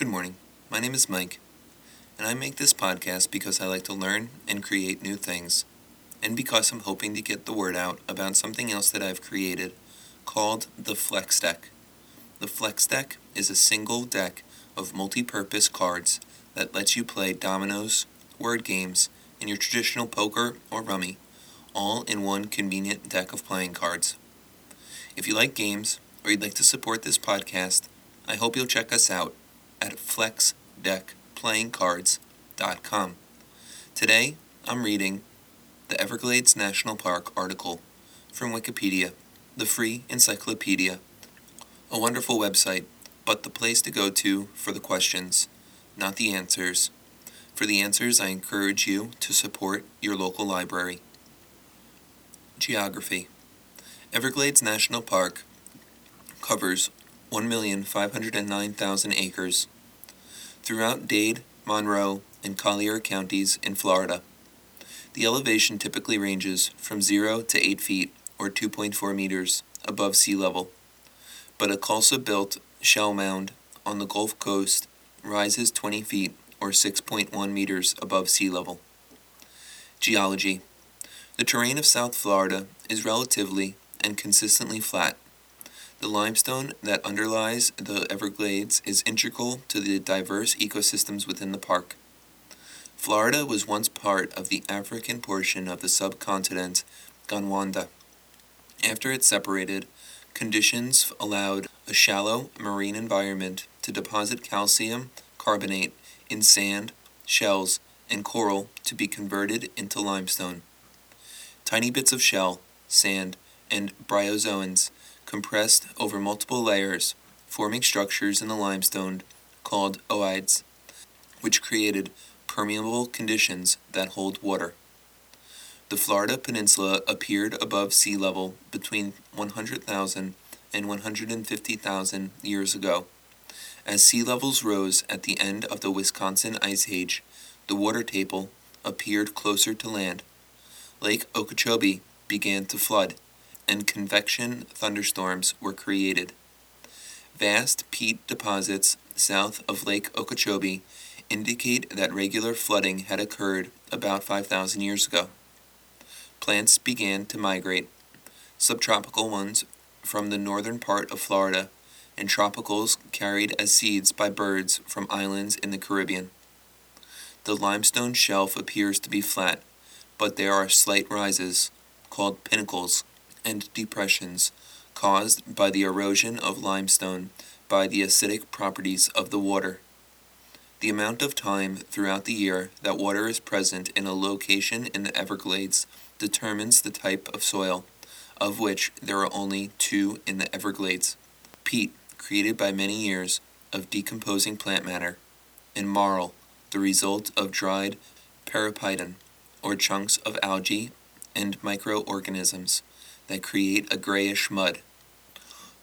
Good morning. My name is Mike, and I make this podcast because I like to learn and create new things, and because I'm hoping to get the word out about something else that I've created called the Flex Deck. The Flex Deck is a single deck of multi purpose cards that lets you play dominoes, word games, and your traditional poker or rummy, all in one convenient deck of playing cards. If you like games or you'd like to support this podcast, I hope you'll check us out at flexdeckplayingcards.com. Today, I'm reading the Everglades National Park article from Wikipedia, the free encyclopedia, a wonderful website, but the place to go to for the questions, not the answers. For the answers, I encourage you to support your local library. Geography Everglades National Park covers 1,509,000 acres throughout Dade, Monroe, and Collier counties in Florida. The elevation typically ranges from 0 to 8 feet or 2.4 meters above sea level, but a Calusa built shell mound on the Gulf Coast rises 20 feet or 6.1 meters above sea level. Geology The terrain of South Florida is relatively and consistently flat the limestone that underlies the Everglades is integral to the diverse ecosystems within the park. Florida was once part of the African portion of the subcontinent Gondwana. After it separated, conditions allowed a shallow marine environment to deposit calcium carbonate in sand, shells, and coral to be converted into limestone. Tiny bits of shell, sand, and bryozoans compressed over multiple layers, forming structures in the limestone called ooids, which created permeable conditions that hold water. The Florida Peninsula appeared above sea level between 100,000 and 150,000 years ago. As sea levels rose at the end of the Wisconsin Ice Age, the water table appeared closer to land. Lake Okeechobee began to flood and convection thunderstorms were created. Vast peat deposits south of Lake Okeechobee indicate that regular flooding had occurred about 5,000 years ago. Plants began to migrate, subtropical ones from the northern part of Florida, and tropicals carried as seeds by birds from islands in the Caribbean. The limestone shelf appears to be flat, but there are slight rises, called pinnacles, and depressions caused by the erosion of limestone by the acidic properties of the water. The amount of time throughout the year that water is present in a location in the Everglades determines the type of soil, of which there are only two in the Everglades peat, created by many years of decomposing plant matter, and marl, the result of dried periphyton, or chunks of algae and microorganisms that create a grayish mud.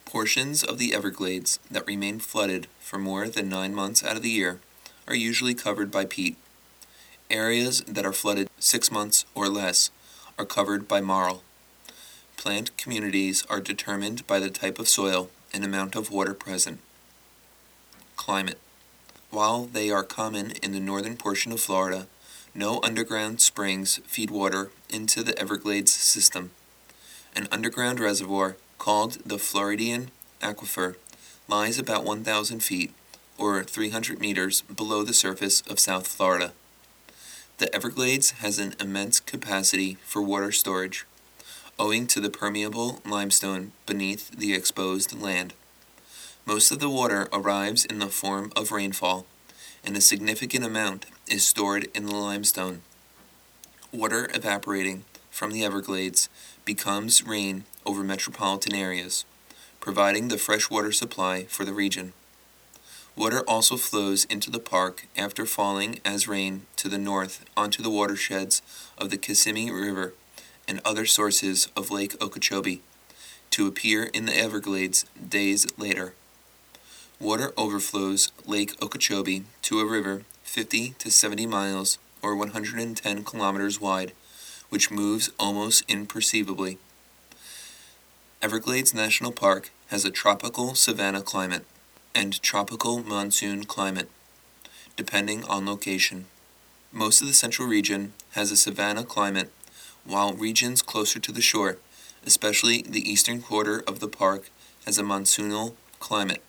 Portions of the Everglades that remain flooded for more than nine months out of the year are usually covered by peat. Areas that are flooded six months or less are covered by marl. Plant communities are determined by the type of soil and amount of water present. Climate While they are common in the northern portion of Florida, no underground springs feed water into the Everglades system. An underground reservoir called the Floridian Aquifer lies about 1,000 feet, or 300 meters, below the surface of South Florida. The Everglades has an immense capacity for water storage, owing to the permeable limestone beneath the exposed land. Most of the water arrives in the form of rainfall, and a significant amount is stored in the limestone. Water evaporating from the Everglades becomes rain over metropolitan areas, providing the freshwater supply for the region. Water also flows into the park after falling as rain to the north onto the watersheds of the Kissimmee River and other sources of Lake Okeechobee to appear in the Everglades days later. Water overflows Lake Okeechobee to a river 50 to 70 miles or 110 kilometers wide which moves almost imperceptibly. Everglades National Park has a tropical savanna climate, and tropical monsoon climate, depending on location. Most of the central region has a savanna climate, while regions closer to the shore, especially the eastern quarter of the park, has a monsoonal climate.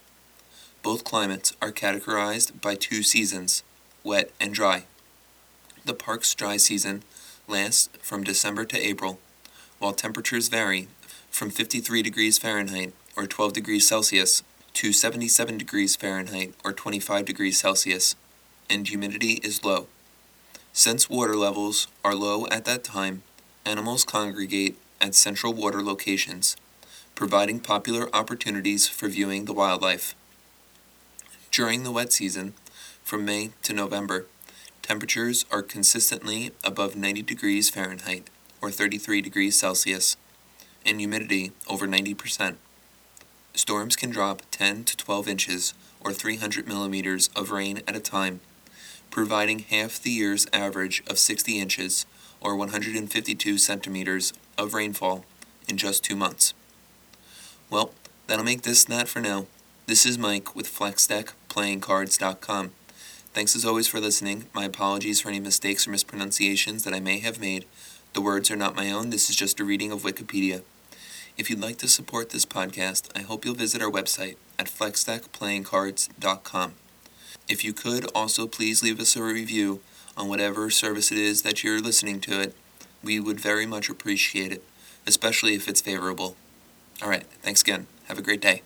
Both climates are categorized by two seasons, wet and dry. The park's dry season lasts from December to April, while temperatures vary from 53 degrees Fahrenheit or 12 degrees Celsius to 77 degrees Fahrenheit or 25 degrees Celsius, and humidity is low. Since water levels are low at that time, animals congregate at central water locations, providing popular opportunities for viewing the wildlife. During the wet season, from May to November, temperatures are consistently above 90 degrees Fahrenheit or 33 degrees Celsius, and humidity over 90%. Storms can drop 10 to 12 inches or 300 millimeters of rain at a time, providing half the year's average of 60 inches or 152 centimeters of rainfall in just two months. Well, that'll make this that for now. This is Mike with FlexDeckPlayingCards.com. Thanks as always for listening. My apologies for any mistakes or mispronunciations that I may have made. The words are not my own, this is just a reading of Wikipedia. If you'd like to support this podcast, I hope you'll visit our website at FlexDeckPlayingCards.com. If you could also please leave us a review on whatever service it is that you're listening to it, we would very much appreciate it, especially if it's favorable. All right, thanks again. Have a great day.